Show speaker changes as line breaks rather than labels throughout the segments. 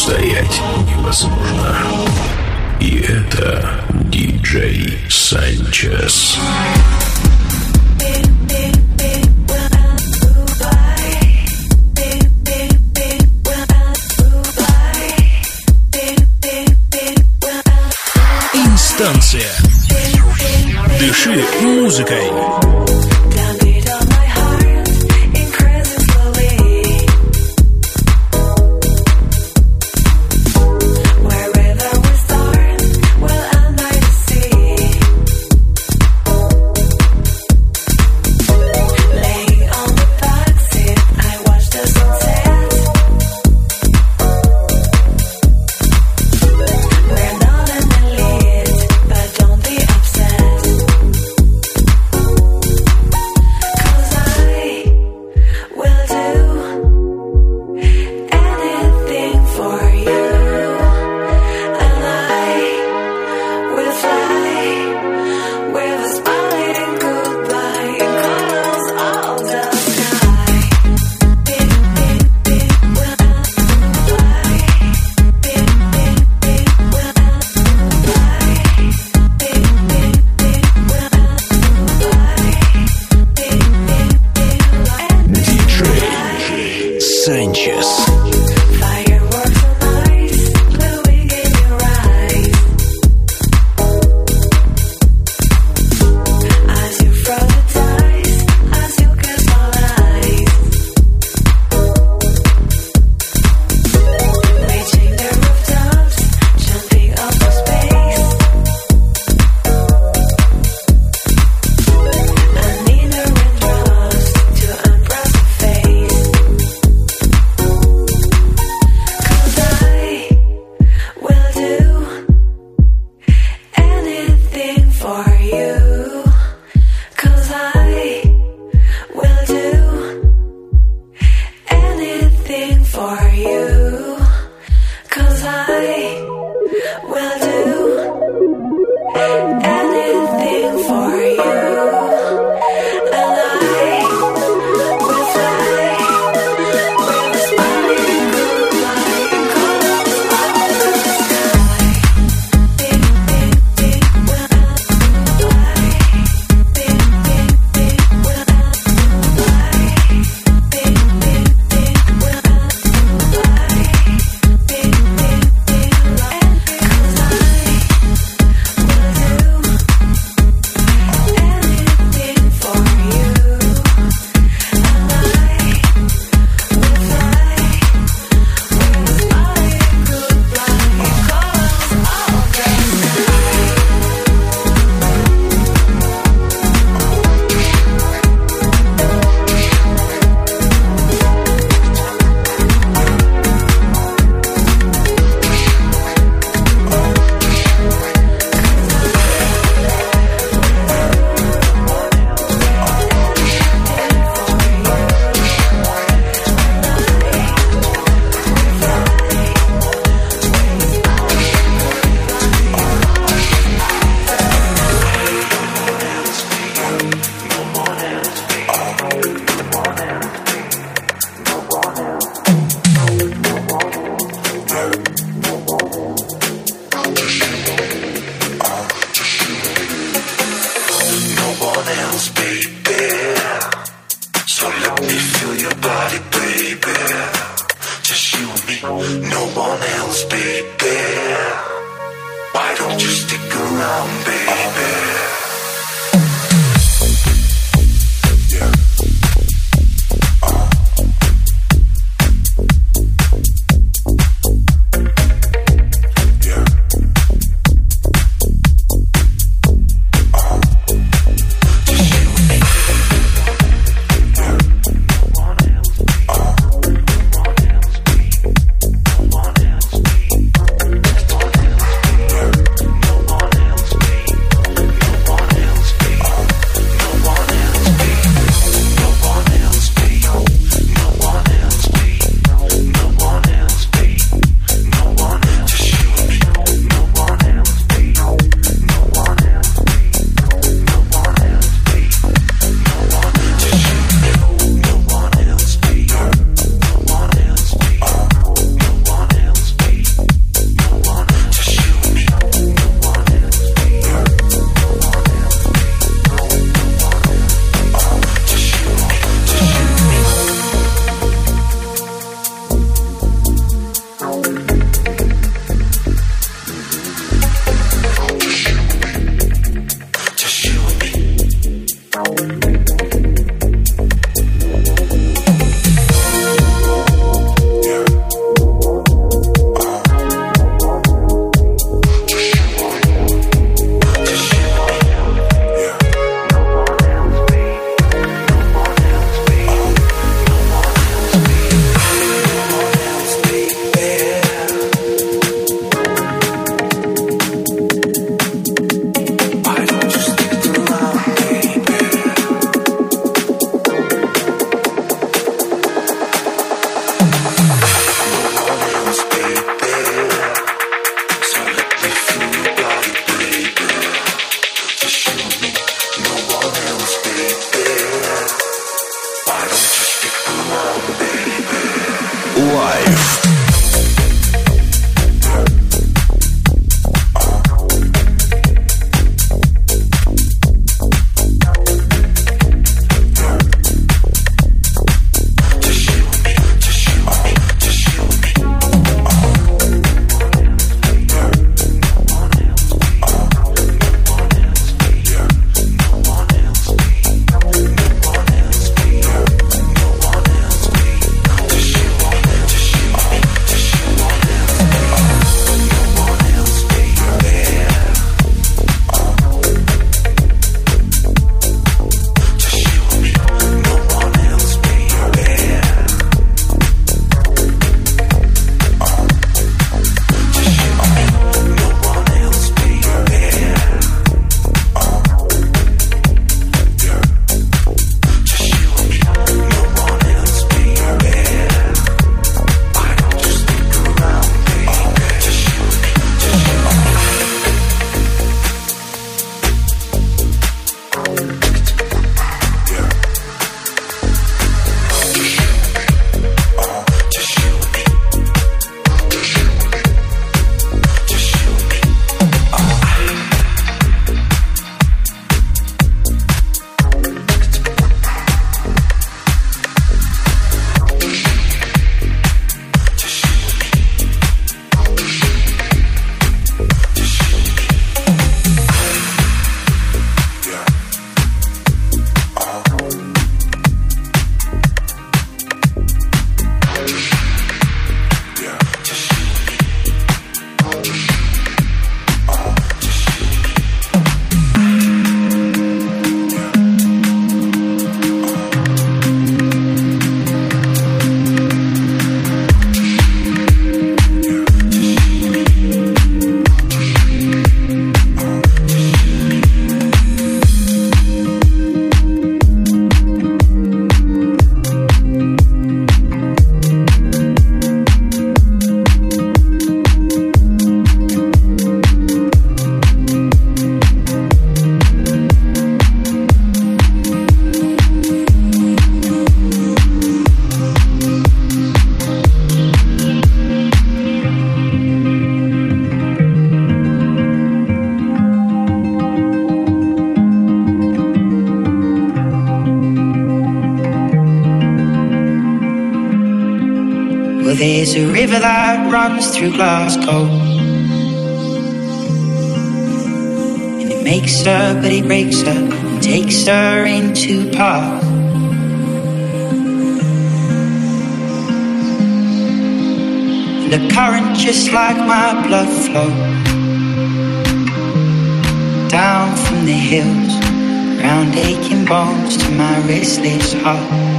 устоять невозможно. И это диджей Санчес.
Инстанция. Дыши музыкой.
Санчес. Runs through Glasgow. And it makes her, but it breaks her, and takes her into parts. The current just like my blood flow down from the hills, round aching bones to my restless heart.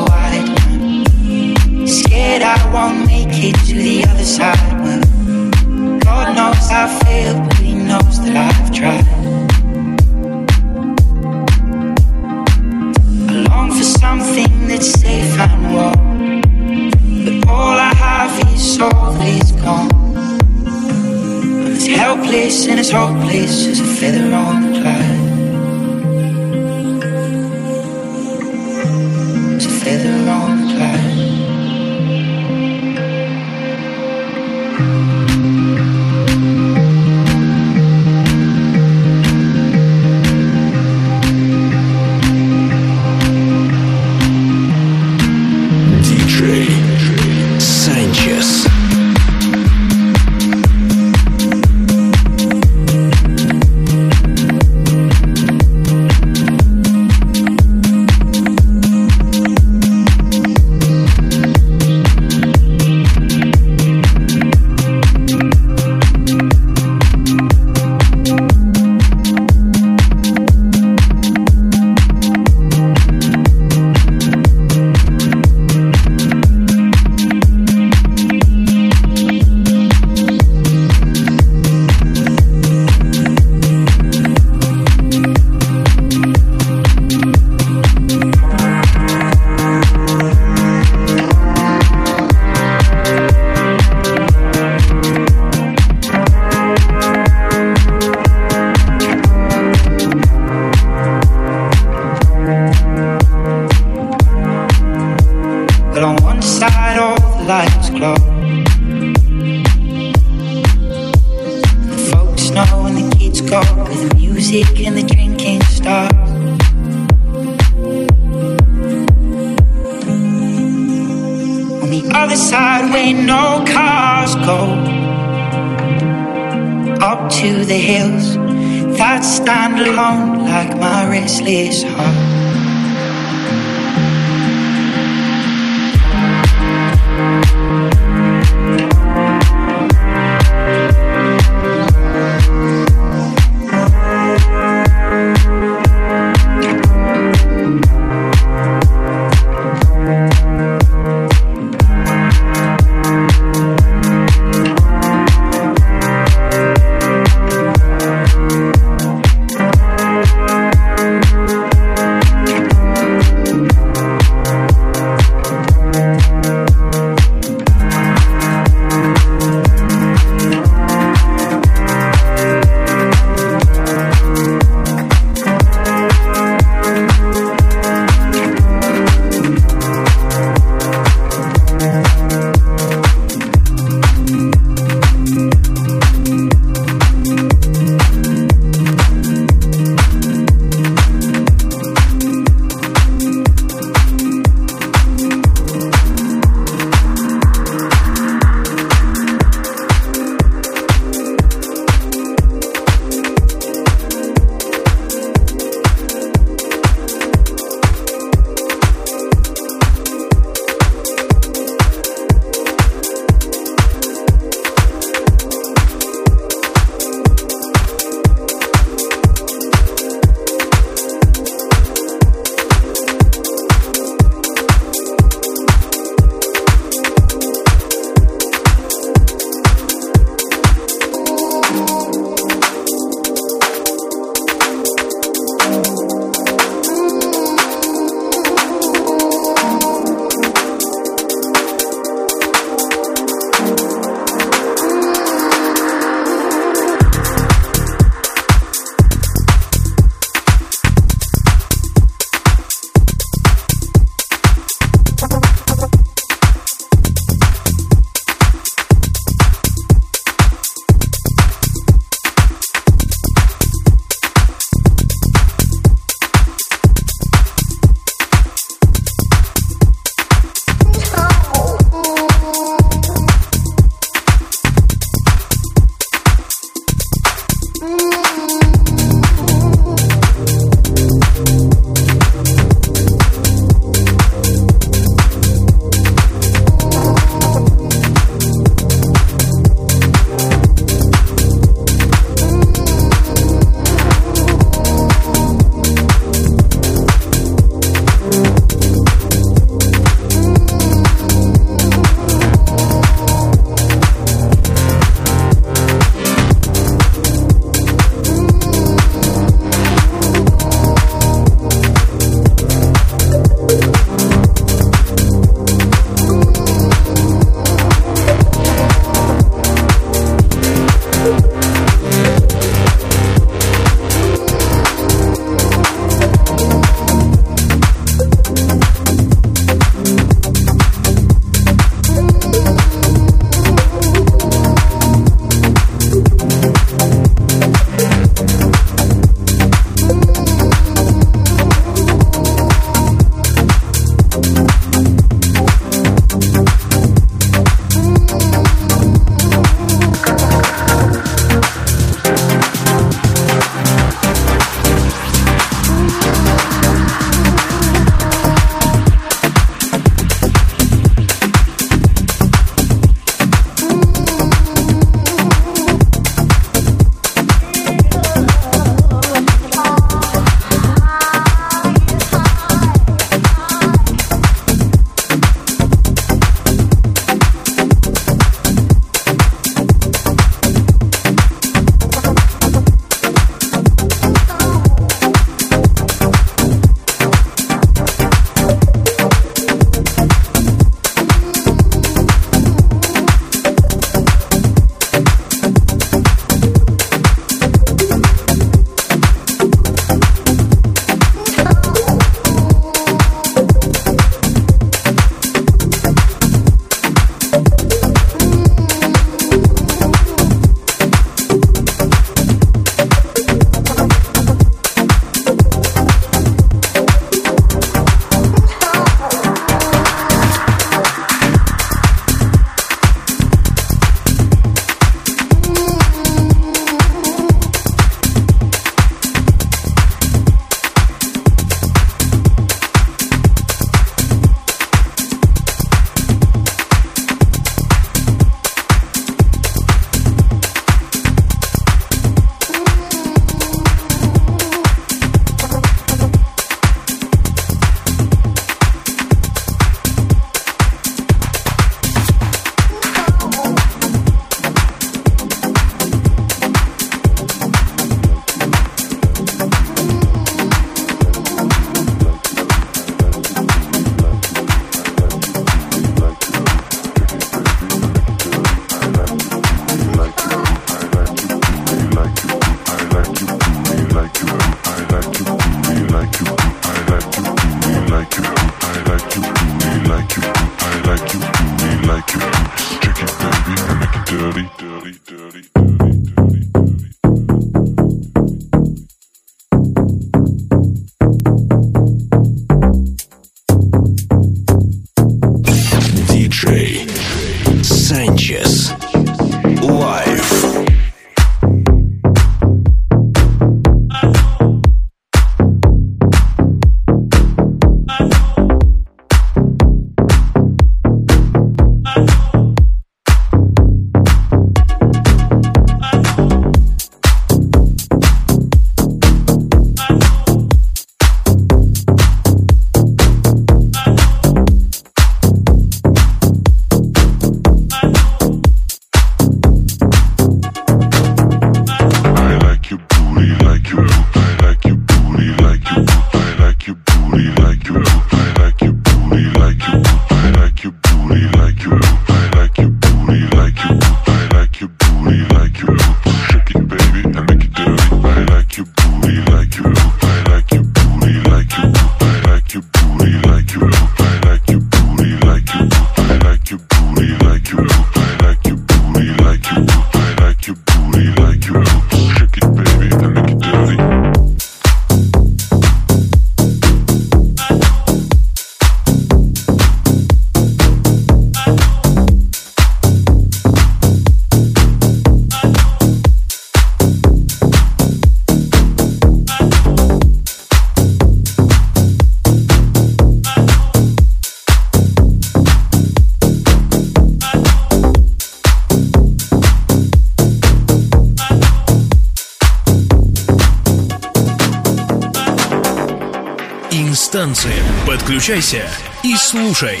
Подключайся и слушай.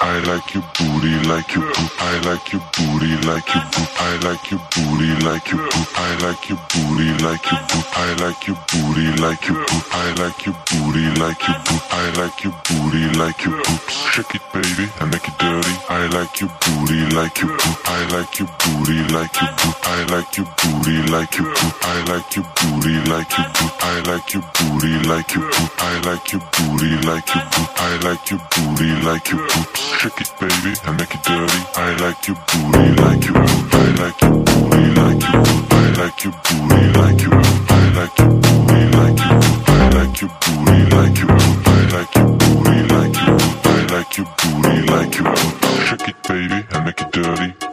I like your booty, like your poop. I like your booty, like your poop. I like your booty, like your poop. I like your booty, like your poop. I like your booty, like your poop. I like your booty, like your poop. I like your booty, like your poop. Shake it, baby, and make it dirty. I like your booty, like your poop. I like your booty, like your poop. I like your booty, like your poop. I like your booty, like your poop. I like your booty, like your poop. I like your booty, like your poop. I like your booty, like your poop. Shake it, baby, and make it dirty. I like your booty, like you. Boot I like your booty, like you. I like your booty, like you. I like your booty, like you. I like your booty, like you. I like your booty, like you. I like your booty, like you. Shake it, baby, and make it dirty.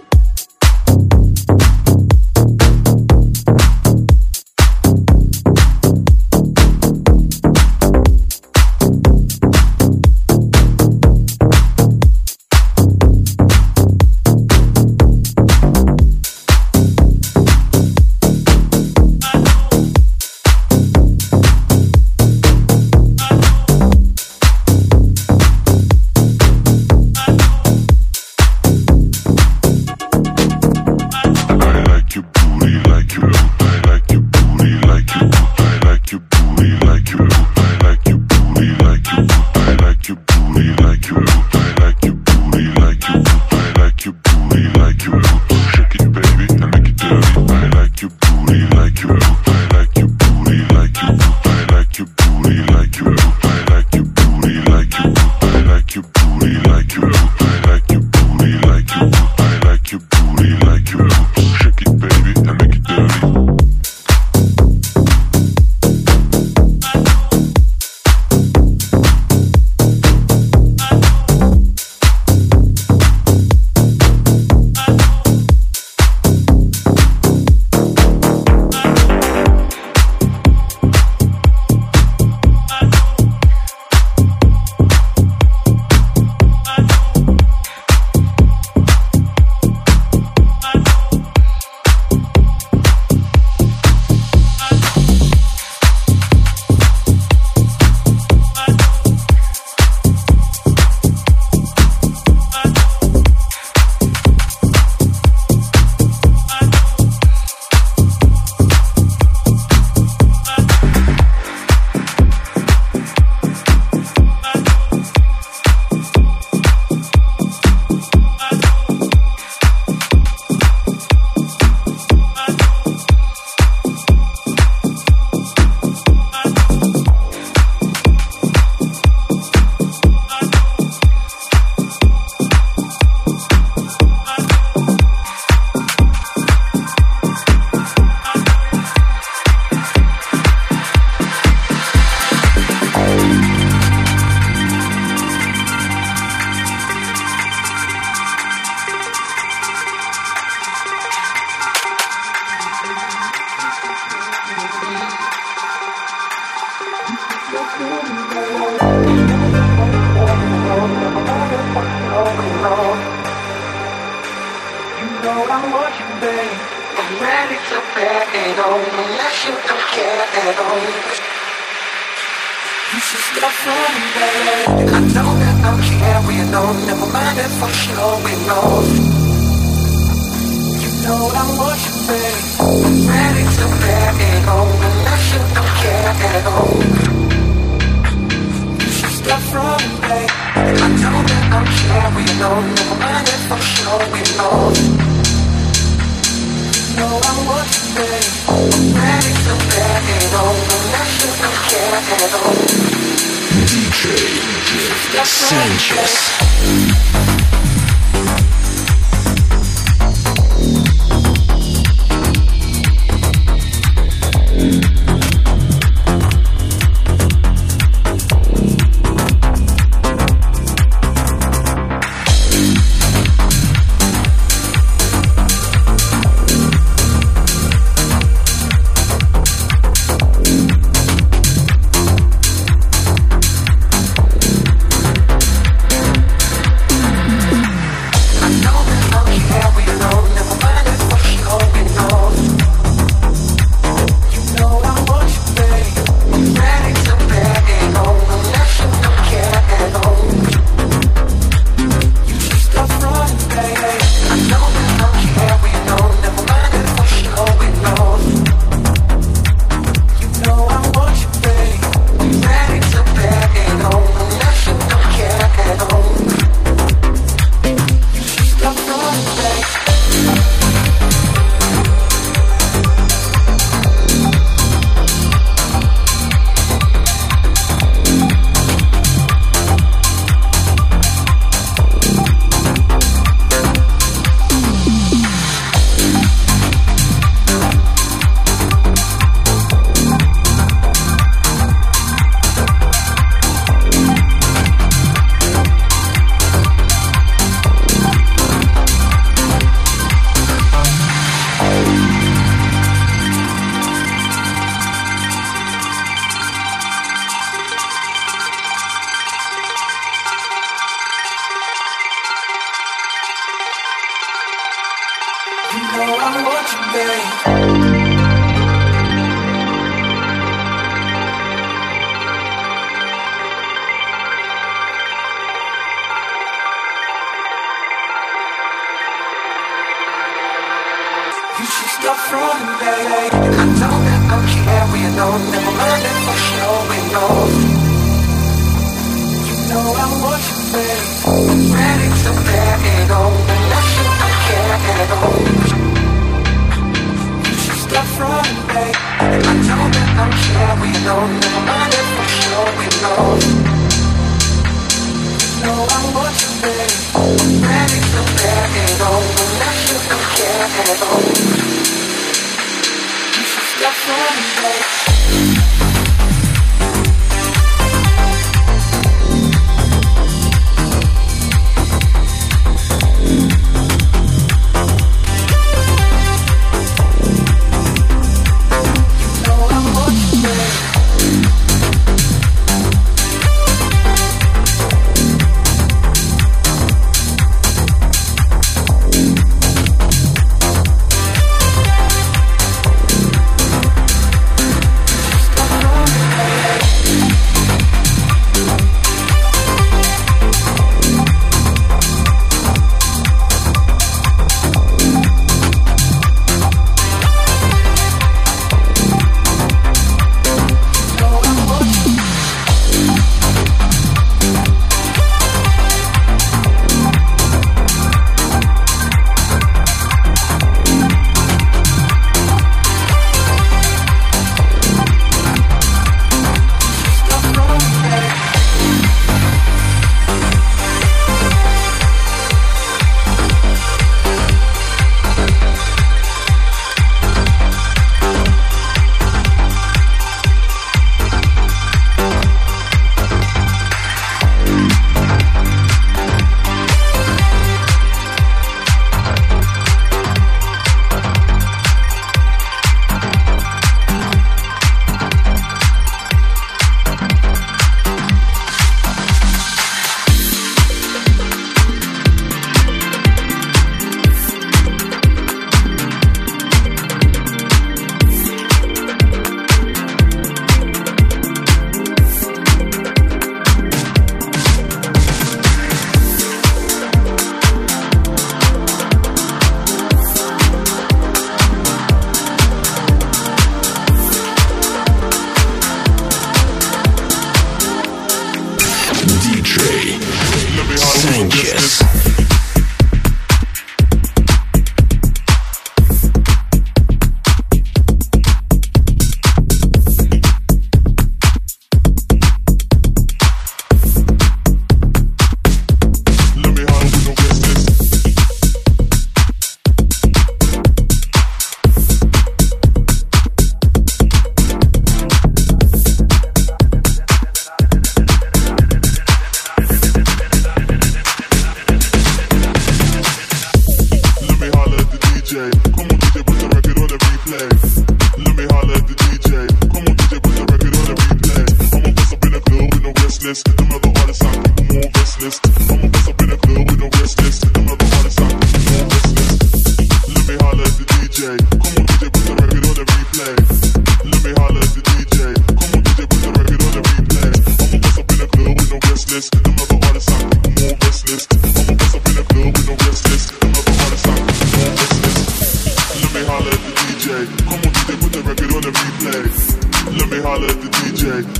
your I know that I'm here, we know Never mind if for sure we know. You know I want you, babe I'm ready to bear it all. Unless you care at all You just I know that I'm here, we know Never mind for sure we know. You
know I want you Nothing, babe.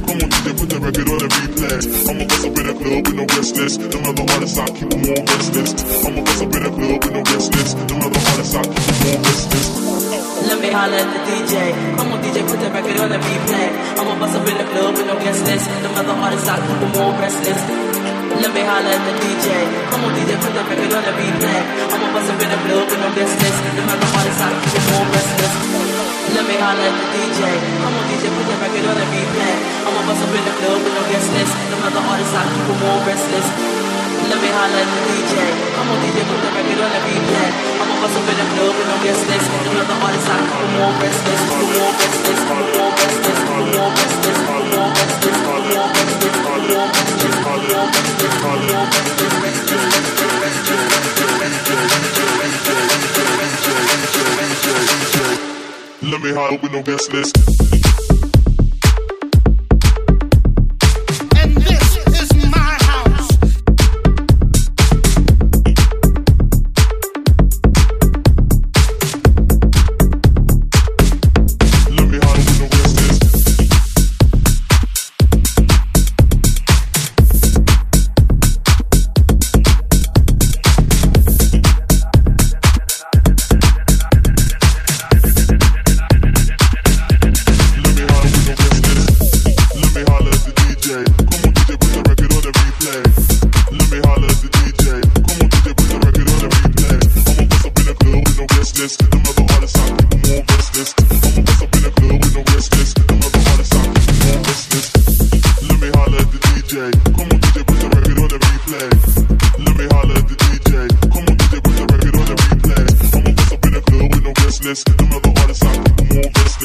Come on, DJ, put the record on the replay. I'ma bust up in the club with no restless. Them other artists, I keep them all restless. I'ma bust up in the club with no restless. Them other artists, I keep them all restless. Let me holler at the DJ. Come on, DJ, put that record on the replay. I'ma bust up in the club with no guest list. Them other artists, I keep them all restless. Let me holler at the DJ. Come on, DJ, put that record on the replay. I'ma bust up in the club with no list. Them other artists, I keep them restless.
Let me holler at the DJ. Come on, DJ, put that record on the replay. I'ma bust up in the club with no list. Them other artists, I keep them restless. Let me holler at the DJ. Come on, DJ, put the record on the replay. I'ma bust up in the club with no list. Them other artists, I keep them restless. All restless. All restless. All restless. All restless. Keep restless. Let me holler with no guest list.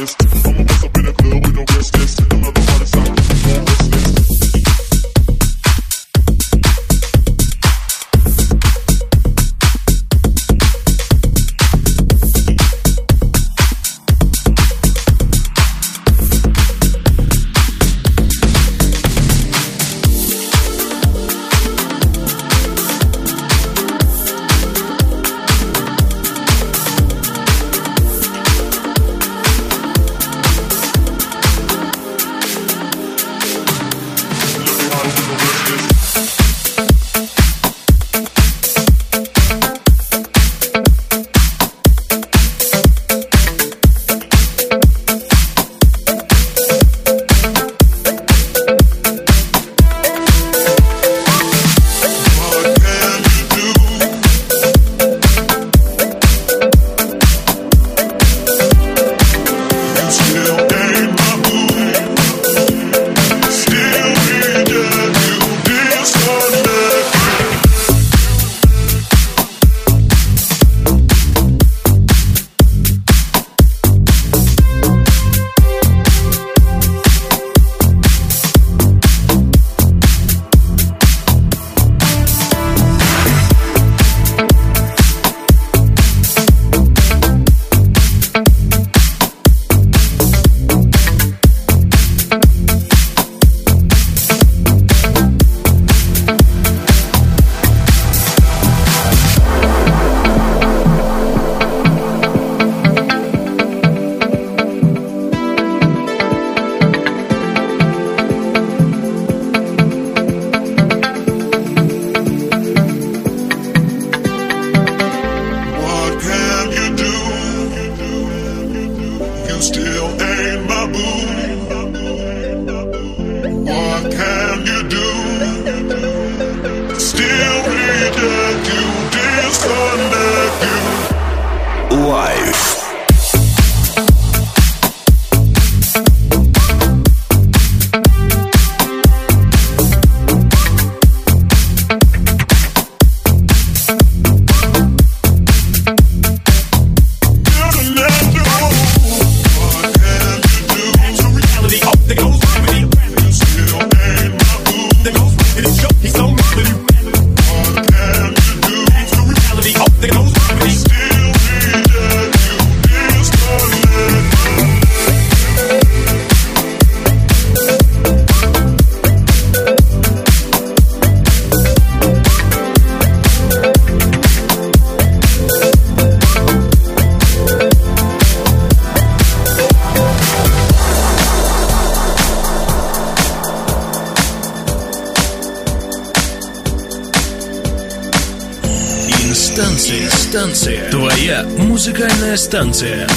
this. distancia.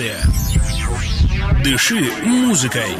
Инстанция. Дыши музыкой.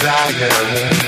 desire.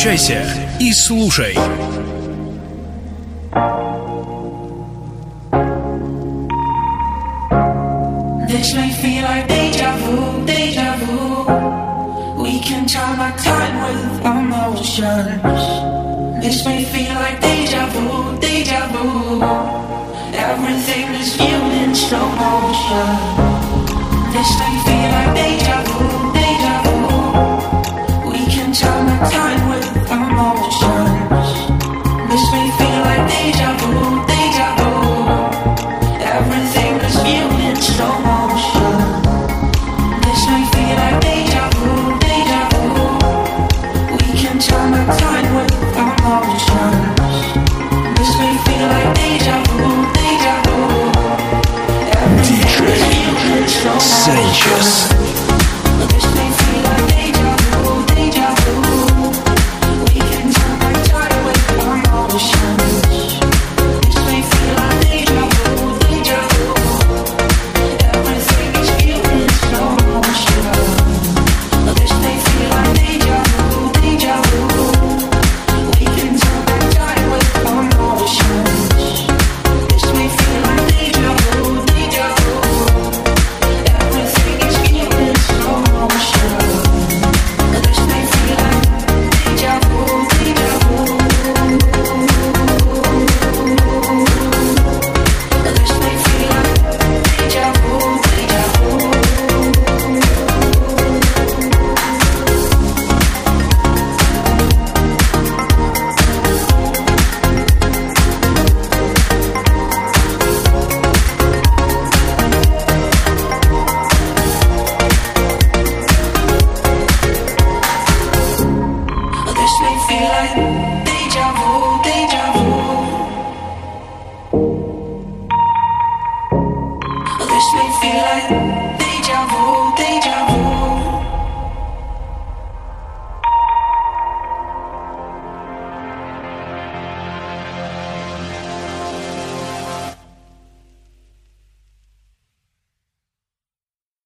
Подключайся и слушай.